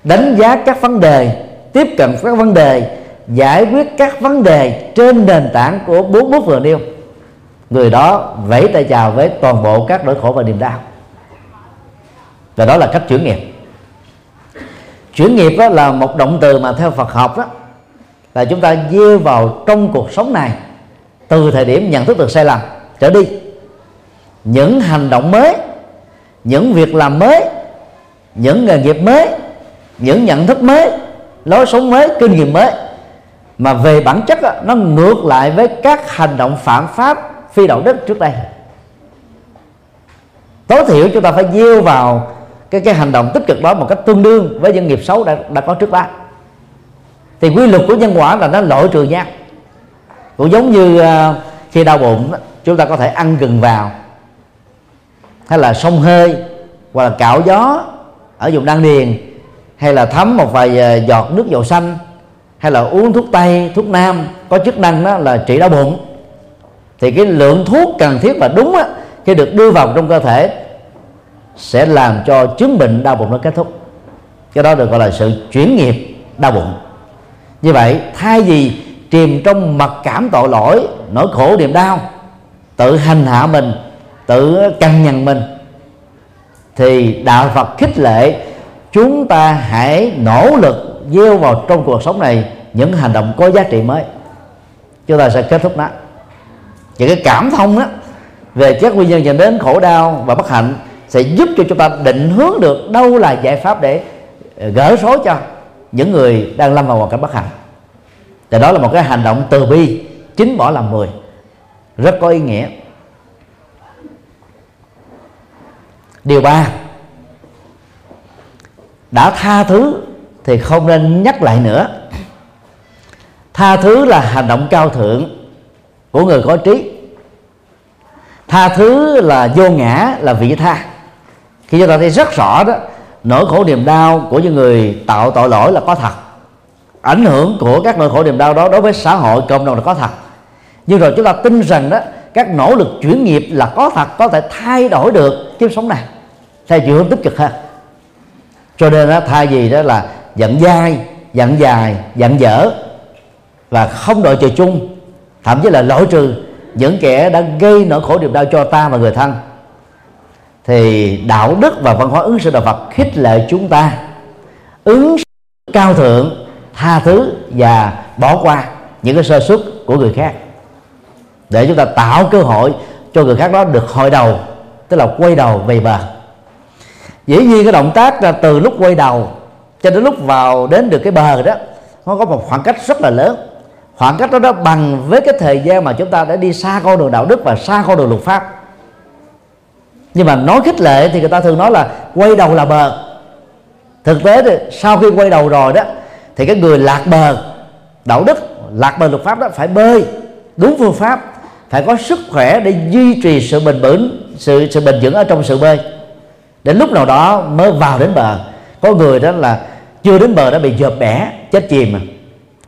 Speaker 1: đánh giá các vấn đề, tiếp cận các vấn đề, giải quyết các vấn đề trên nền tảng của bốn bước vừa nêu, người đó vẫy tay chào với toàn bộ các nỗi khổ và niềm đau và đó là cách chuyển nghiệp. Chuyển nghiệp đó là một động từ mà theo Phật học đó là chúng ta gieo vào trong cuộc sống này từ thời điểm nhận thức được sai lầm trở đi. Những hành động mới những việc làm mới những nghề nghiệp mới những nhận thức mới lối sống mới kinh nghiệm mới mà về bản chất đó, nó ngược lại với các hành động phạm pháp phi đạo đức trước đây. Tối thiểu chúng ta phải gieo vào cái cái hành động tích cực đó một cách tương đương với những nghiệp xấu đã, đã có trước đó. Thì quy luật của nhân quả là nó lỗi trừ nhau. Cũng giống như uh, khi đau bụng chúng ta có thể ăn gừng vào hay là sông hơi hoặc là cạo gió ở vùng đan điền hay là thấm một vài ờ, giọt nước dầu xanh hay là uống thuốc tây thuốc nam có chức năng đó là trị đau bụng. Thì cái lượng thuốc cần thiết và đúng á, khi được đưa vào trong cơ thể sẽ làm cho chứng bệnh đau bụng nó kết thúc. Cái đó được gọi là sự chuyển nghiệp đau bụng. Như vậy, thay vì chìm trong mặc cảm tội lỗi, nỗi khổ niềm đau, tự hành hạ mình, tự cằn nhằn mình, thì đạo Phật khích lệ chúng ta hãy nỗ lực gieo vào trong cuộc sống này những hành động có giá trị mới. Chúng ta sẽ kết thúc nó. Và cái cảm thông á về các nguyên nhân dẫn đến khổ đau và bất hạnh sẽ giúp cho chúng ta định hướng được đâu là giải pháp để ờ, gỡ số cho những người đang lâm vào hoàn cảnh bất hạnh. Thì đó là một cái hành động từ bi, chính bỏ làm mười. Rất có ý nghĩa. Điều ba, đã tha thứ thì không nên nhắc lại nữa. Tha thứ là hành động cao thượng của người có trí. Tha thứ là vô ngã là vị tha khi chúng ta thấy rất rõ đó nỗi khổ niềm đau của những người tạo tội lỗi là có thật. Ảnh hưởng của các nỗi khổ niềm đau đó đối với xã hội cộng đồng là có thật. Nhưng rồi chúng ta tin rằng đó các nỗ lực chuyển nghiệp là có thật có thể thay đổi được kiếp sống này. Theo chiều hướng tích cực hơn cho nên đó, thay vì đó là giận dai giận dài giận dở và không đội trời chung thậm chí là loại trừ những kẻ đã gây nỗi khổ niềm đau cho ta và người thân thì đạo đức và văn hóa ứng xử đạo Phật khích lệ chúng ta ứng cao thượng tha thứ và bỏ qua những cái sơ suất của của người khác. Để chúng ta tạo cơ hội cho người khác đó được hồi đầu tức là quay đầu về bờ. Dĩ nhiên cái động tác là từ lúc quay đầu cho đến lúc vào đến được cái bờ đó nó có một khoảng cách rất là lớn. Khoảng cách đó, đó bằng với cái thời gian mà chúng ta đã đi xa con đường đạo đức và xa con đường luật pháp nhưng mà nói khích lệ thì người ta thường nói là quay đầu là bờ. Thực tế thì sau khi quay đầu rồi đó, thì cái người lạc bờ, đạo đức, lạc bờ luật pháp đó phải bơi đúng phương pháp, phải có sức khỏe để duy trì sự bền vững, sự sự bền vững ở trong sự bơi. Đến lúc nào đó mới vào đến bờ. Có người đó là chưa đến bờ đã bị dợp bẻ, chết chìm mà.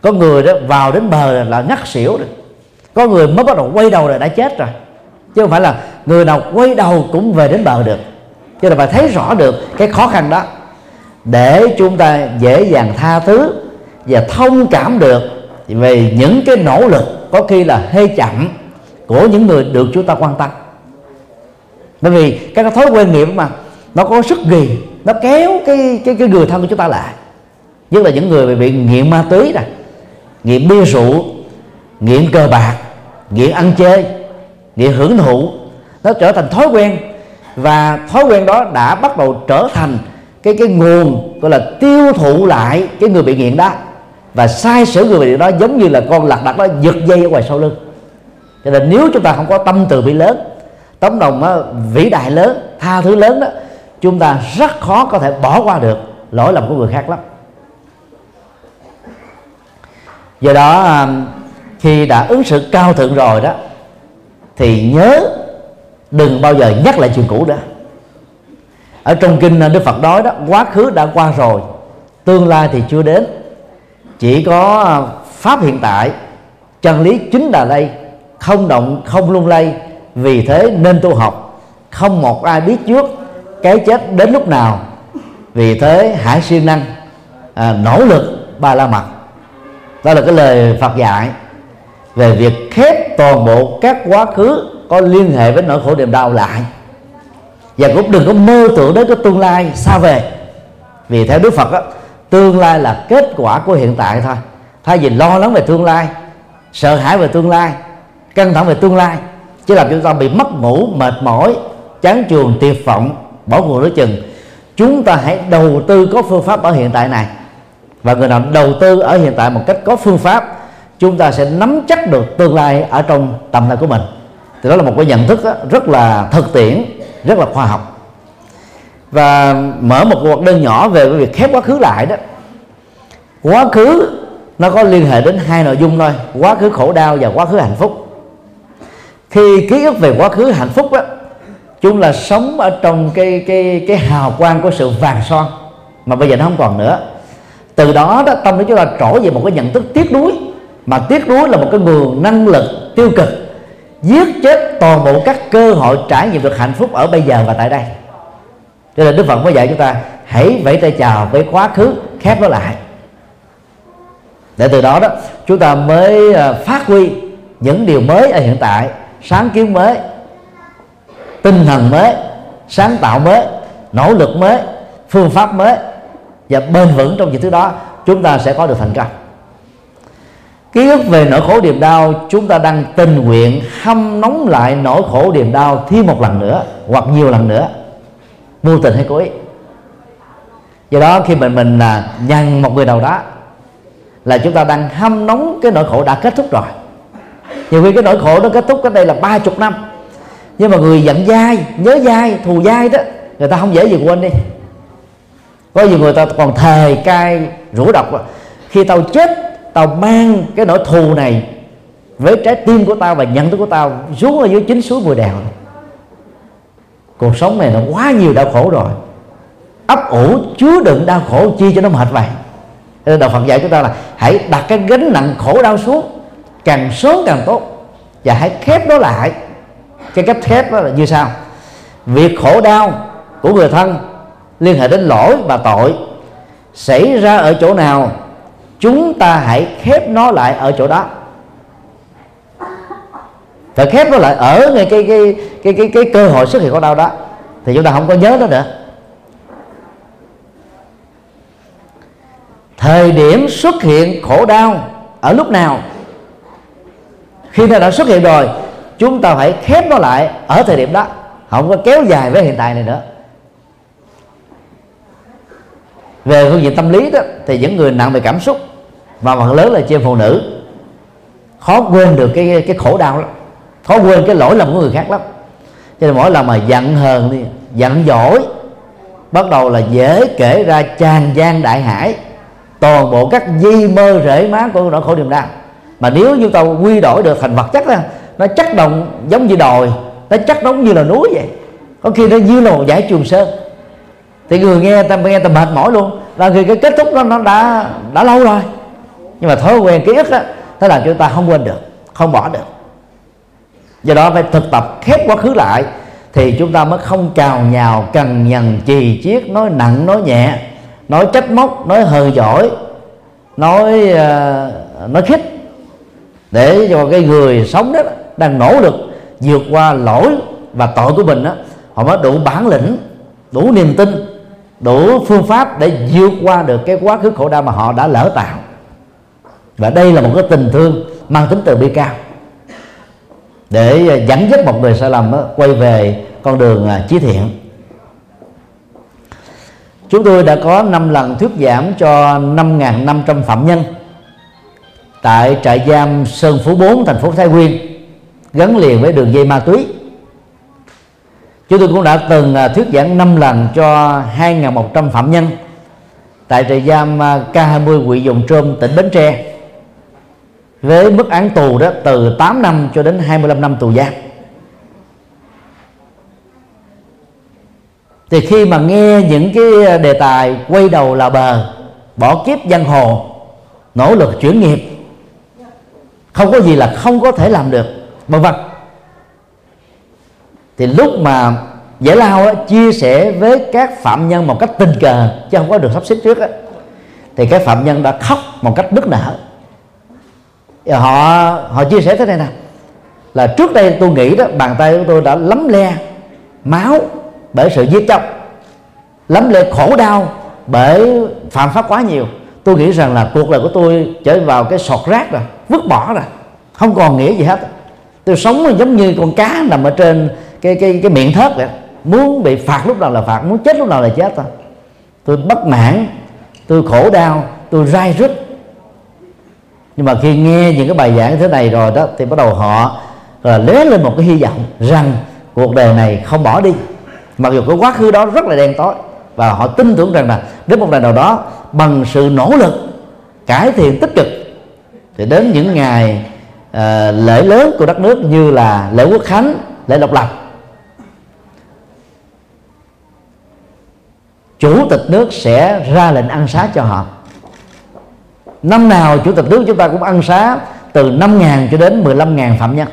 Speaker 1: Có người đó vào đến bờ là ngất xỉu rồi. Có người mới bắt đầu quay đầu rồi đã chết rồi chứ không phải là người nào quay đầu cũng về đến bờ được. Cho nên phải thấy rõ được cái khó khăn đó. Để chúng ta dễ dàng tha thứ và thông cảm được về những cái nỗ lực có khi là hơi chậm của những người được chúng ta quan tâm. Bởi vì các thói quen nghiệp mà, nó có sức gì nó kéo cái cái cái người thân của chúng ta lại. Nhất là những người bị nghiện ma túy này nghiện bia rượu, nghiện cờ bạc, nghiện ăn chơi nghĩa hưởng thụ nó trở thành thói quen. Và thói quen đó đã bắt đầu trở thành cái cái nguồn gọi là tiêu thụ lại cái người bị nghiện đó. Và sai sử người bị nghiện đó giống như là con lạc đặt đó giật dây ở ngoài sau lưng. Cho nên nếu chúng ta không có tâm từ bi lớn tấm lòng đó, vĩ đại lớn tha thứ lớn đó chúng ta rất khó có thể bỏ qua được lỗi lầm của người khác lắm. Do đó ờ, khi đã ứng xử cao thượng rồi đó thì nhớ đừng bao giờ nhắc lại chuyện cũ đó ở trong kinh ờ, đức phật nói đó quá khứ đã qua rồi tương lai thì chưa đến. Chỉ có ờ, pháp hiện tại chân lý chính là đây không động không lung lay vì thế nên tu học. Không một ai biết trước cái chết đến lúc nào vì thế hãy siêng năng à, nỗ lực ba la mật. Đó là cái lời Phật dạy về việc khép toàn bộ các quá khứ có liên hệ với nỗi khổ niềm đau lại và cũng đừng có mơ tưởng đến cái tương lai xa về. Vì theo Đức Phật đó, tương lai là kết quả của hiện tại thôi. Thay vì lo lắng về tương lai sợ hãi về tương lai căng thẳng về tương lai chứ làm cho chúng ta bị mất ngủ mệt mỏi chán chường tuyệt vọng bỏ cuộc nói chừng. Chúng ta hãy đầu tư có phương pháp ở hiện tại này. Và người nào đầu tư ở hiện tại một cách có phương pháp chúng ta sẽ nắm chắc được tương lai ở trong tầm tay của mình. Thì đó là một cái nhận thức rất là thực tiễn, rất là khoa học. Và mở một cuộc đơn nhỏ về cái việc khép quá khứ lại đó. Quá khứ nó có liên hệ đến hai nội dung thôi, quá khứ khổ đau và quá khứ hạnh phúc. Khi ký ức về quá khứ hạnh phúc đó, chúng là sống ở trong cái cái cái hào quang của sự vàng son. Mà bây giờ nó không còn nữa. Từ đó đó, tâm lý chúng ta trỗi về một cái nhận thức tiếc nuối mà tiếc nuối là một cái nguồn năng lực tiêu cực, giết chết toàn bộ các cơ hội trải nghiệm được hạnh phúc ở bây giờ và tại đây. Cho nên đức phật mới dạy chúng ta, hãy vẫy tay chào với quá khứ, khép nó lại. Để từ đó đó, chúng ta mới ờ, phát huy những điều mới ở hiện tại, sáng kiến mới, tinh thần mới, sáng tạo mới, nỗ lực mới, phương pháp mới và bền vững trong những thứ đó, chúng ta sẽ có được thành công ký ức về nỗi khổ niềm đau, chúng ta đang tình nguyện hâm nóng lại nỗi khổ niềm đau thêm một lần nữa, hoặc nhiều lần nữa. Vô tình hay cố ý. Do đó khi mình mình là nhằn một người nào đó, là chúng ta đang hâm nóng cái nỗi khổ đã kết thúc rồi. Nhiều khi cái nỗi khổ nó kết thúc cách đây là ba chục năm. Nhưng mà người giận dai, nhớ dai, thù dai đó, người ta không dễ gì quên đi. Có nhiều người ta còn thề cai rủa độc. Khi tao chết tao mang cái nỗi thù này với trái tim của tao và nhận thức của tao xuống ở dưới chính suối mùi đèo cuộc sống này nó quá nhiều đau khổ rồi. Ấp ủ, chứa đựng đau khổ chi cho nó mệt vậy nên đạo Phật dạy chúng ta là hãy đặt cái gánh nặng khổ đau xuống, càng sớm càng tốt. Và hãy khép nó lại. Cái cách khép đó là như sau. Việc khổ đau của người thân liên hệ đến lỗi và tội xảy ra ở chỗ nào chúng ta hãy khép nó lại ở chỗ đó. Phải khép nó lại ở ngay cái cái cái cái cái cơ hội xuất hiện của đau đó. Thì chúng ta không có nhớ nó nữa. Thời điểm xuất hiện khổ đau ở lúc nào? Khi nó đã xuất hiện rồi, chúng ta phải khép nó lại ở thời điểm đó. Không có kéo dài với hiện tại này nữa. Về phương diện tâm lý đó, thì những người nặng về cảm xúc và phần lớn là trên phụ nữ. Khó quên được cái cái khổ đau lắm. Khó quên cái lỗi lầm của người khác lắm. Cho nên mỗi lần mà giận hờn đi giận dỗi bắt đầu là dễ kể ra tràn gian đại hải. Toàn bộ các di mơ rễ má của nỗi khổ niềm đau. Mà nếu chúng ta quy đổi được thành vật chất đó, nó chắc động giống như đồi nó chắc đóng như là núi vậy. Có khi nó như là một giải trường sơn. Thì người nghe ta nghe ta mệt mỏi luôn. Và khi cái kết thúc đó nó đã đã lâu rồi nhưng mà thói quen ký ức đó nó làm cho chúng ta không quên được không bỏ được. Do đó phải thực tập khép quá khứ lại thì chúng ta mới không cào nhào cằn nhằn chì chiết nói nặng nói nhẹ nói trách móc nói hờ giỏi nói uh, nói khích. Để cho cái người sống đó đang nỗ lực vượt qua lỗi và tội của mình đó họ mới đủ bản lĩnh đủ niềm tin đủ phương pháp để vượt qua được cái quá khứ khổ đau mà họ đã lỡ tạo và đây là một cái tình thương mang tính từ bi cao. Để à, dẫn dắt một người sai lầm đó, quay về con đường à, chí thiện. Chúng tôi đã có 5 lần thuyết giảng cho 5.500 phạm nhân tại trại giam Sơn Phú 4 thành phố Thái Nguyên gắn liền với đường dây ma túy. Chúng tôi cũng đã từng à, thuyết giảng 5 lần cho 2.100 phạm nhân tại trại giam K20 huyện Dòng Trôm tỉnh Bến Tre với mức án tù đó từ 8 năm cho đến 25 năm tù giam. Thì khi mà nghe những cái đề tài quay đầu là bờ bỏ kiếp giang hồ nỗ lực chuyển nghiệp không có gì là không có thể làm được vân vân. Thì lúc mà giải lao á, chia sẻ với các phạm nhân một cách tình cờ chứ không có được sắp xếp trước á, thì các phạm nhân đã khóc một cách nức nở. Dạ, họ họ chia sẻ thế này nè. Là trước đây tôi nghĩ đó, bàn tay của tôi đã lấm le máu bởi sự giết chóc, lấm le khổ đau bởi phạm pháp quá nhiều. Tôi nghĩ rằng là cuộc đời của tôi trở vào cái sọt rác rồi, vứt bỏ rồi, không còn nghĩa gì hết. Tôi sống giống như con cá nằm ở trên cái cái cái miệng thớt vậy. Muốn bị phạt lúc nào là phạt, muốn chết lúc nào là chết thôi. Tôi bất mãn, tôi khổ đau, tôi rai rứt nhưng mà khi nghe những cái bài giảng thế này rồi đó thì bắt đầu họ là lé lên một cái hy vọng rằng cuộc đời này không bỏ đi. Mặc dù cái quá khứ đó rất là đen tối và họ tin tưởng rằng là đến một ngày nào đó bằng sự nỗ lực cải thiện tích cực thì đến những ngày uh, lễ lớn của đất nước như là lễ quốc khánh lễ độc lập chủ tịch nước sẽ ra lệnh ăn xá cho họ năm nào chủ tịch nước chúng ta cũng ăn xá từ 5.000 cho đến 15.000 phạm nhân.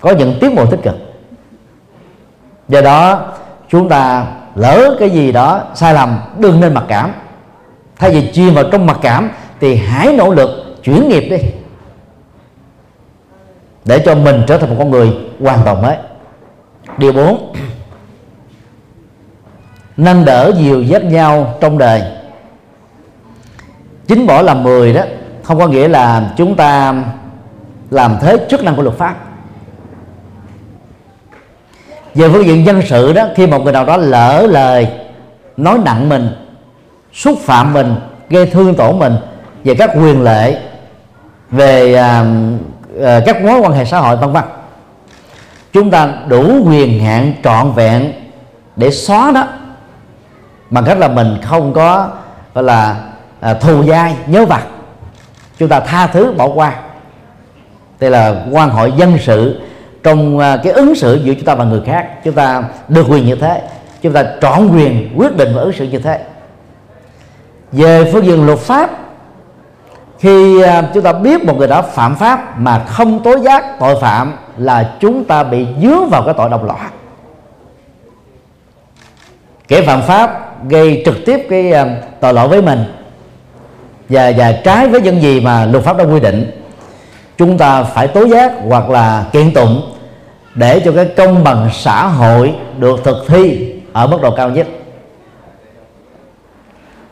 Speaker 1: Có những tiến bộ tích cực do đó, chúng ta lỡ cái gì đó sai lầm, đừng nên mặc cảm. Thay vì chuyên vào trong mặc cảm, thì hãy nỗ lực chuyển nghiệp đi. Để cho mình trở thành một con người hoàn toàn mới. Điều 4 nâng đỡ dìu dắt nhau trong đời chính bỏ làm mười đó không có nghĩa là chúng ta làm thế chức năng của luật pháp. Về phương diện dân sự đó khi một người nào đó lỡ lời nói nặng mình xúc phạm mình gây thương tổn mình về các quyền lệ về à, à, các mối quan hệ xã hội vân vân chúng ta đủ quyền hạn trọn vẹn để xóa đó bằng cách là mình không có gọi là à, thù dai nhớ vặt. Chúng ta tha thứ bỏ qua. Đây là quan hội dân sự trong à, cái ứng xử giữa chúng ta và người khác. Chúng ta được quyền như thế. Chúng ta trọn quyền quyết định và ứng xử như thế. Về phương diện luật pháp khi à, chúng ta biết một người đã phạm pháp mà không tố giác tội phạm là chúng ta bị dướng vào cái tội đồng loạt kẻ phạm pháp gây trực tiếp cái à, tội lỗi với mình và và trái với những gì mà luật pháp đã quy định, chúng ta phải tố giác hoặc là kiện tụng để cho cái công bằng xã hội được thực thi ở mức độ cao nhất.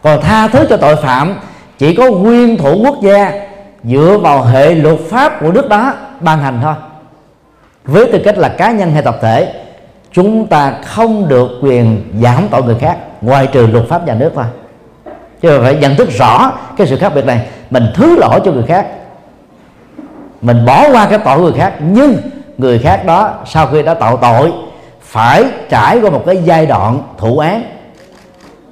Speaker 1: Còn tha thứ cho tội phạm, chỉ có nguyên thủ quốc gia dựa vào hệ luật pháp của nước đó ban hành thôi. Với tư cách là cá nhân hay tập thể, chúng ta không được quyền giảm tội người khác, ngoài trừ luật pháp nhà nước thôi chứ phải nhận thức rõ cái sự khác biệt này. Mình thứ lỗi cho người khác. Mình bỏ qua cái tội người khác. Nhưng người khác đó sau khi đã tạo tội, phải trải qua một cái giai đoạn thụ án.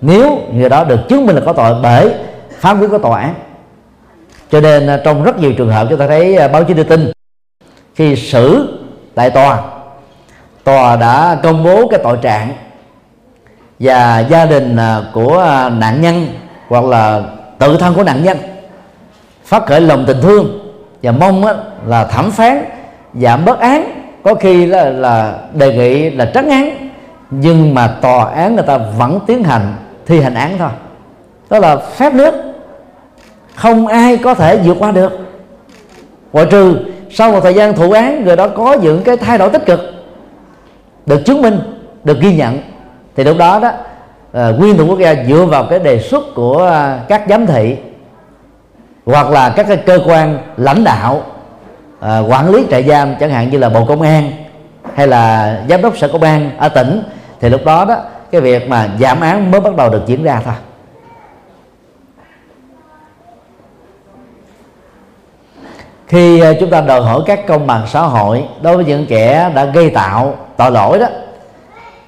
Speaker 1: Nếu người đó được chứng minh là có tội bởi phán quyết của tòa án. Cho nên à, trong rất nhiều trường hợp chúng ta thấy à, báo chí đưa tin, khi xử tại tòa tòa đã công bố cái tội trạng và gia đình à, của nạn nhân hoặc là tự thân của nạn nhân phát khởi lòng tình thương và mong là thẩm phán giảm bớt án. Có khi là, là đề nghị là trắng án nhưng mà tòa án người ta vẫn tiến hành thi hành án thôi. Đó là phép nước. Không ai có thể vượt qua được. Ngoại trừ sau một thời gian thụ án người đó có những cái thay đổi tích cực được chứng minh được ghi nhận. Thì lúc đó đó uh, nguyên thủ quốc gia dựa vào cái đề xuất của uh, các giám thị hoặc là các cái cơ quan lãnh đạo uh, quản lý trại giam chẳng hạn như là bộ công an hay là giám đốc sở công an ở tỉnh thì lúc đó đó cái việc mà giảm án mới bắt đầu được diễn ra thôi. Khi chúng ta đòi hỏi các công bằng xã hội đối với những kẻ đã gây tạo tội lỗi đó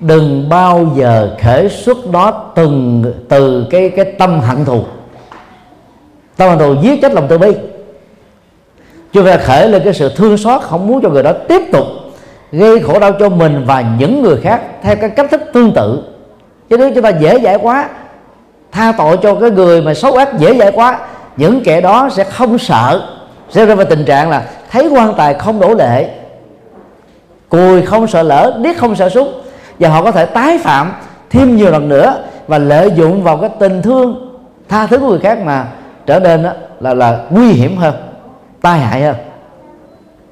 Speaker 1: đừng bao giờ khởi xuất đó từng, từ cái cái tâm hận thù. Tâm hận thù giết chết lòng từ bi. Chúng ta khởi lên cái sự thương xót không muốn cho người đó tiếp tục gây khổ đau cho mình và những người khác theo cái cách thức tương tự. Chứ nếu chúng ta dễ dãi quá, tha tội cho cái người mà xấu ác dễ dãi quá, những kẻ đó sẽ không sợ. Sẽ rơi vào tình trạng là thấy quan tài không đổ lệ, cùi không sợ lỡ, điếc không sợ súng và họ có thể tái phạm thêm nhiều lần nữa và lợi dụng vào cái tình thương, tha thứ của người khác mà trở nên đó là là nguy hiểm hơn, tai hại hơn.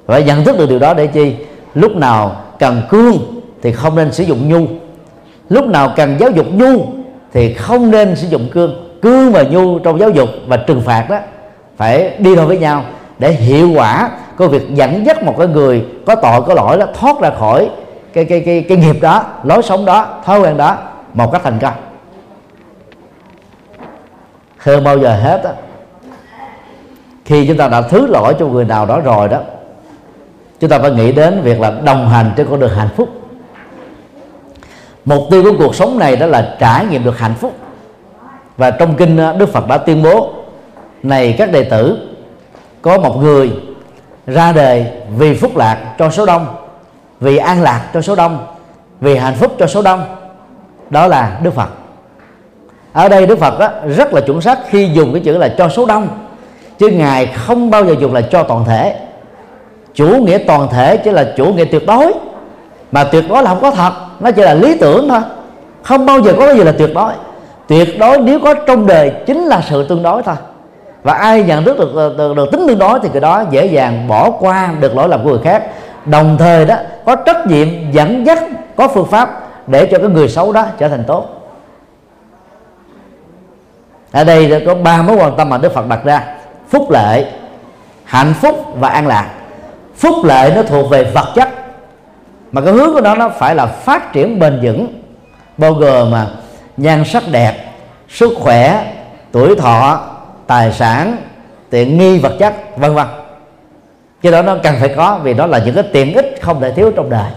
Speaker 1: Và nhận thức được điều đó để chi? Lúc nào cần cương thì không nên sử dụng nhu. Lúc nào cần giáo dục nhu thì không nên sử dụng cương. Cương và nhu trong giáo dục và trừng phạt đó phải đi đôi với nhau để hiệu quả của việc dẫn dắt một cái người có tội có lỗi đó thoát ra khỏi cái cái cái cái nghiệp đó lối sống đó thói quen đó một cách thành công. Hơn bao giờ hết đó, khi chúng ta đã thứ lỗi cho người nào đó rồi đó chúng ta phải nghĩ đến việc là đồng hành trên con đường hạnh phúc. Mục tiêu của cuộc sống này đó là trải nghiệm được hạnh phúc. Và trong kinh đức phật đã tuyên bố này các đệ tử có một người ra đời vì phúc lạc cho số đông vì an lạc cho số đông vì hạnh phúc cho số đông. Đó là đức phật. Ở đây đức phật đó, rất là chuẩn xác khi dùng cái chữ là cho số đông chứ ngài không bao giờ dùng là cho toàn thể. Chủ nghĩa toàn thể chỉ là chủ nghĩa tuyệt đối mà tuyệt đối là không có thật nó chỉ là lý tưởng thôi. Không bao giờ có cái gì là tuyệt đối. Tuyệt đối nếu có trong đời chính là sự tương đối thôi. Và ai nhận thức được, được, được, được tính tương đối thì cái đó dễ dàng bỏ qua được lỗi lầm của người khác đồng thời đó, có trách nhiệm dẫn dắt, có phương pháp để cho cái người xấu đó trở thành tốt. Ở đây có ba mối quan tâm mà Đức Phật đặt ra. Phúc lệ hạnh phúc và an lạc. Phúc lệ nó thuộc về vật chất, mà cái hướng của nó nó phải là phát triển bền vững, bao gồm mà nhan sắc đẹp, sức khỏe, tuổi thọ, tài sản, tiện nghi vật chất, vân vân cái đó nó cần phải có vì đó là những cái tiện ích không thể thiếu trong đời.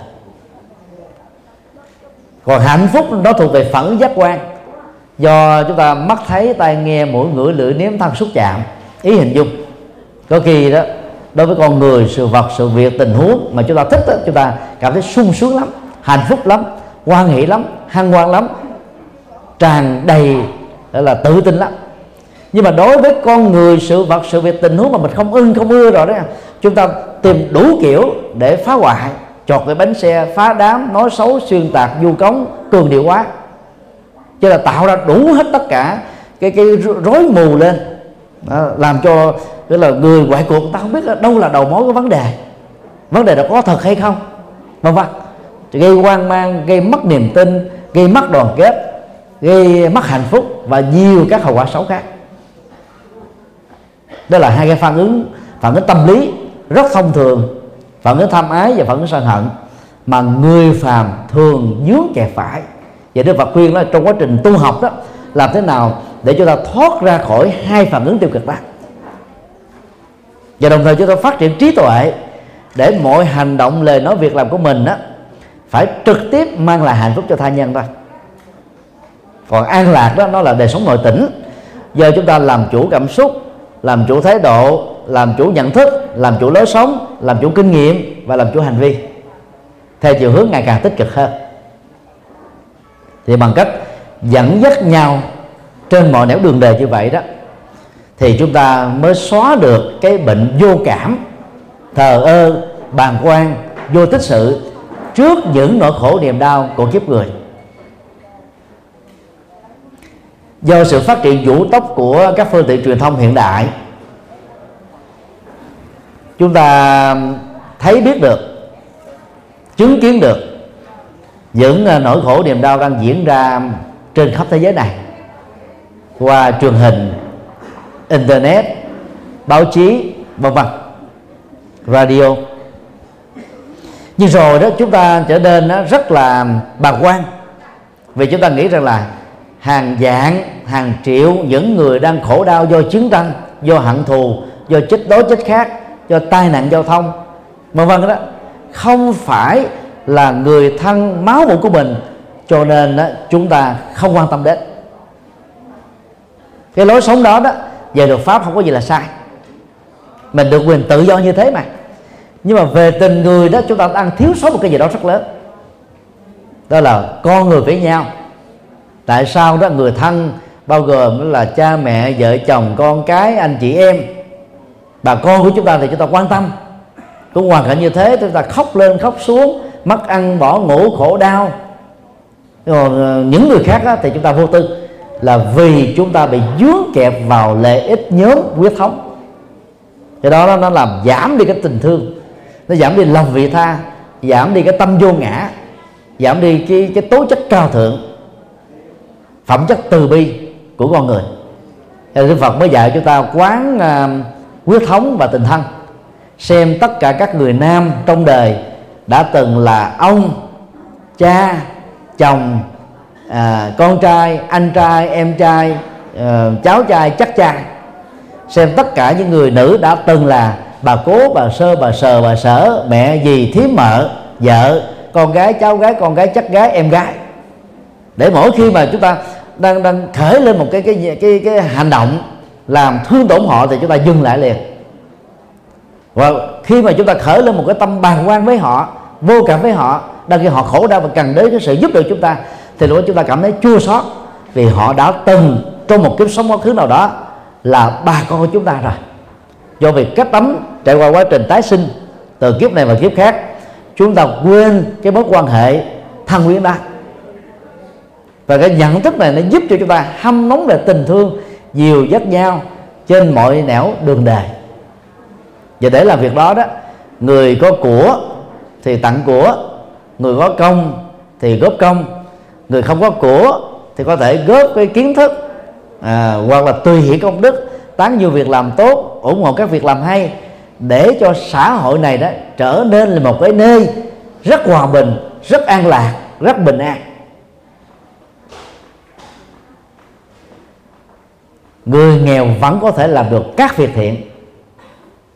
Speaker 1: Còn hạnh phúc nó thuộc về phẫn giác quan. Do chúng ta mắt thấy tai nghe mũi ngửi lưỡi nếm thân xúc chạm ý hình dung. Có khi đó đối với con người sự vật sự việc tình huống mà chúng ta thích đó, chúng ta cảm thấy sung sướng lắm hạnh phúc lắm quan hỷ lắm hăng hoan lắm tràn đầy là tự tin lắm. Nhưng mà đối với con người sự vật sự việc tình huống mà mình không ưng không ưa rồi đó chúng ta tìm đủ kiểu để phá hoại. Chọt cái bánh xe phá đám nói xấu xuyên tạc vu cống cường điệu quá cho là tạo ra đủ hết tất cả cái cái rối mù lên. Đó, làm cho cái là người ngoại cuộc ta không biết là đâu là đầu mối của vấn đề. Vấn đề đó có thật hay không. Vân vân. Gây hoang mang gây mất niềm tin gây mất đoàn kết gây mất hạnh phúc và nhiều các hậu quả xấu khác. Đó là hai cái phản ứng phản ứng tâm lý rất thông thường phận ứng tham ái và phận ứng sân hận, mà người phàm thường dướng kẹt phải. Và đức phật khuyên đó trong quá trình tu học đó, làm thế nào để chúng ta thoát ra khỏi hai phản ứng tiêu cực đó. Và đồng thời chúng ta phát triển trí tuệ để mọi hành động lời nói việc làm của mình đó phải trực tiếp mang lại hạnh phúc cho tha nhân thôi. Còn an lạc đó, nó là đời sống nội tỉnh. Do chúng ta làm chủ cảm xúc, làm chủ thái độ làm chủ nhận thức, làm chủ lối sống, làm chủ kinh nghiệm và làm chủ hành vi. Theo chiều hướng ngày càng tích cực hơn. Thì bằng cách dẫn dắt nhau trên mọi nẻo đường đời như vậy đó, thì chúng ta mới xóa được cái bệnh vô cảm, thờ ơ, bàng quan, vô tích sự trước những nỗi khổ niềm đau của kiếp người. Do sự phát triển vũ tốc của các phương tiện truyền thông hiện đại chúng ta thấy biết được, chứng kiến được những à, nỗi khổ niềm đau đang diễn ra trên khắp thế giới này. Qua truyền hình, internet, báo chí, vân vân, radio. Nhưng rồi đó, chúng ta trở nên à, rất là bàng quan. Vì chúng ta nghĩ rằng là hàng dạng hàng triệu những người đang khổ đau do chiến tranh, do hận thù, do chết đói chết khác do tai nạn giao thông vân vân đó. Không phải là người thân máu mủ của mình cho nên đó, chúng ta không quan tâm đến. Cái lối sống đó đó về luật pháp không có gì là sai. Mình được quyền tự do như thế mà. Nhưng mà về tình người đó chúng ta đang thiếu sót một cái gì đó rất lớn. Đó là con người với nhau. Tại sao đó người thân bao gồm là cha mẹ vợ chồng con cái anh chị em bà con của chúng ta thì chúng ta quan tâm. Cũng hoàn cảnh như thế chúng ta khóc lên khóc xuống mất ăn bỏ ngủ khổ đau. Còn ờ, những người khác đó, thì chúng ta vô tư. Là vì chúng ta bị dướng kẹp vào lợi ích nhóm quyết thống. Cái đó nó làm giảm đi cái tình thương. Nó giảm đi lòng vị tha giảm đi cái tâm vô ngã giảm đi cái cái tố chất cao thượng. Phẩm chất từ bi của con người. Đức Phật mới dạy chúng ta quán uh, quyết thống và tình thân. Xem tất cả các người nam trong đời đã từng là ông cha chồng à, con trai anh trai em trai à, cháu trai chắc trai xem tất cả những người nữ đã từng là bà cố bà sơ bà sờ bà sở mẹ dì thím mợ vợ con gái cháu gái con gái chắc gái em gái. Để mỗi khi mà chúng ta đang đang khởi lên một cái cái cái cái, cái hành động làm thương tổn họ thì chúng ta dừng lại liền. Và khi mà chúng ta khởi lên một cái tâm bàn quan với họ, vô cảm với họ, đang khi họ khổ đau và cần đến cái sự giúp đỡ chúng ta, thì lúc đó chúng ta cảm thấy chua xót vì họ đã từng trong một kiếp sống quá khứ nào đó là bà con của chúng ta rồi. Do việc cách tấm trải qua quá trình tái sinh từ kiếp này và kiếp khác, chúng ta quên cái mối quan hệ thân quyến đó và cái nhận thức này nó giúp cho chúng ta hâm nóng về tình thương nhiều dắt nhau trên mọi nẻo đường đời và để làm việc đó đó người có của thì tặng của người có công thì góp công người không có của thì có thể góp cái kiến thức à, hoặc là tùy hỷ công đức tán nhiều việc làm tốt ủng hộ các việc làm hay để cho xã hội này đó trở nên là một cái nơi rất hòa bình rất an lạc rất bình an. Người nghèo vẫn có thể làm được các việc thiện.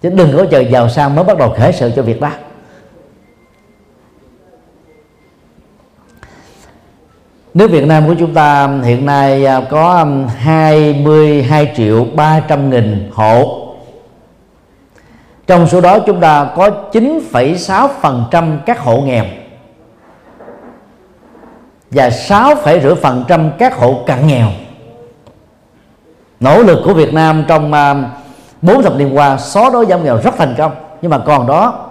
Speaker 1: Chứ đừng có chờ giàu sang mới bắt đầu khởi sự cho việc đó. Nước Việt Nam của chúng ta hiện nay à, có 22 triệu 300 nghìn hộ. Trong số đó chúng ta có 9,6% các hộ nghèo và 6,5% các hộ cận nghèo nỗ lực của Việt Nam trong à, bốn thập niên qua xóa đói giảm nghèo rất thành công. Nhưng mà còn đó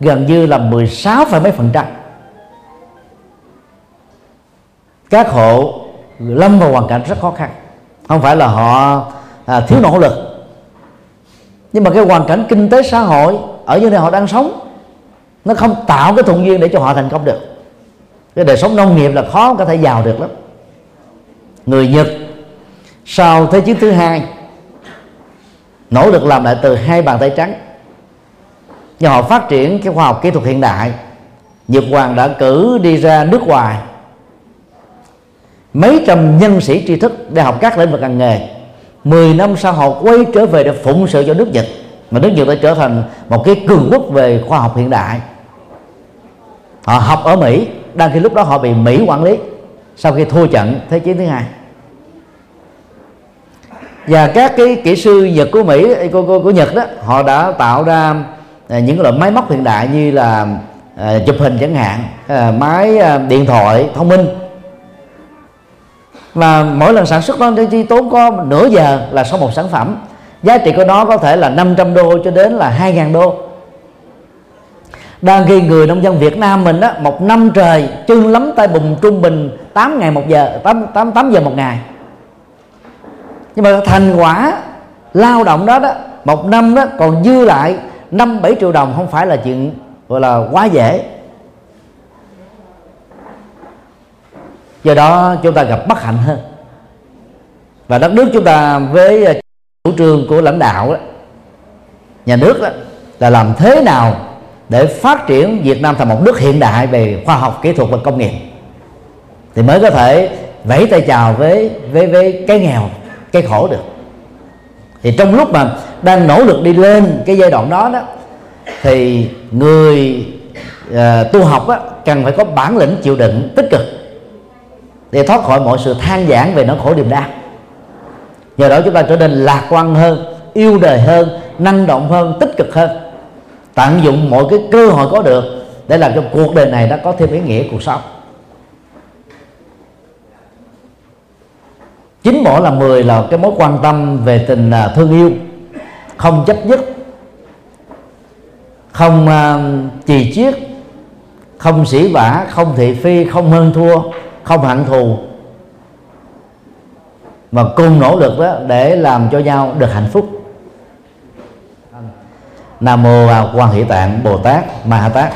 Speaker 1: gần như là 16, mấy phần trăm. Các hộ lâm vào hoàn cảnh rất khó khăn. Không phải là họ à, thiếu nỗ lực. Nhưng mà cái hoàn cảnh kinh tế xã hội ở nơi họ đang sống nó không tạo cái thuận duyên để cho họ thành công được. Cái đời sống nông nghiệp là khó có thể giàu được lắm. Người nhật sau thế chiến thứ hai, nỗ lực làm lại từ hai bàn tay trắng. Nhưng họ phát triển cái khoa học kỹ thuật hiện đại. Nhật Hoàng đã cử đi ra nước ngoài. Mấy trăm nhân sĩ tri thức để học các lĩnh vực ngành nghề. 10 năm sau họ quay trở về để phụng sự cho nước Nhật. Mà nước Nhật đã trở thành một cái cường quốc về khoa học hiện đại. Họ học ở Mỹ, đang khi lúc đó họ bị Mỹ quản lý sau khi thua trận thế chiến thứ hai và các cái kỹ sư Nhật của Mỹ của, của, của Nhật đó họ đã tạo ra à, những loại máy móc hiện đại như là à, chụp hình chẳng hạn à, máy à, điện thoại thông minh. Và mỗi lần sản xuất nó chỉ tốn có nửa giờ là xong một sản phẩm. Giá trị của nó có thể là 500 đô cho đến là 2.000 đô. Đang khi người nông dân Việt Nam mình đó một năm trời chân lắm tay bùn trung bình 8 ngày một giờ 8, 8, 8 giờ một ngày nhưng mà thành quả lao động đó đó một năm đó còn dư lại 5 7 triệu đồng không phải là chuyện gọi là quá dễ. Do đó chúng ta gặp bất hạnh hơn. Và đất nước chúng ta với à, chủ trương của lãnh đạo đó, nhà nước đó, là làm thế nào để phát triển Việt Nam thành một nước hiện đại về khoa học kỹ thuật và công nghiệp. Thì mới có thể vẫy tay chào với với với cái nghèo cái khổ được. Thì trong lúc mà đang nỗ lực đi lên cái giai đoạn đó đó thì người uh, tu học á, cần phải có bản lĩnh chịu đựng tích cực để thoát khỏi mọi sự than giảng về nỗi khổ niềm đau. Nhờ đó chúng ta trở nên lạc quan hơn yêu đời hơn năng động hơn tích cực hơn tận dụng mọi cái cơ hội có được để làm cho cuộc đời này nó có thêm ý nghĩa cuộc sống. Chính mỗi là mười là cái mối quan tâm về tình à, thương yêu. Không chấp nhất không à, uh, chì chiết không sĩ vả không thị phi không hơn thua không hận thù. Mà cùng nỗ lực đó để làm cho nhau được hạnh phúc. Nam mô à, quan hỷ tạng bồ tát ma ha tát.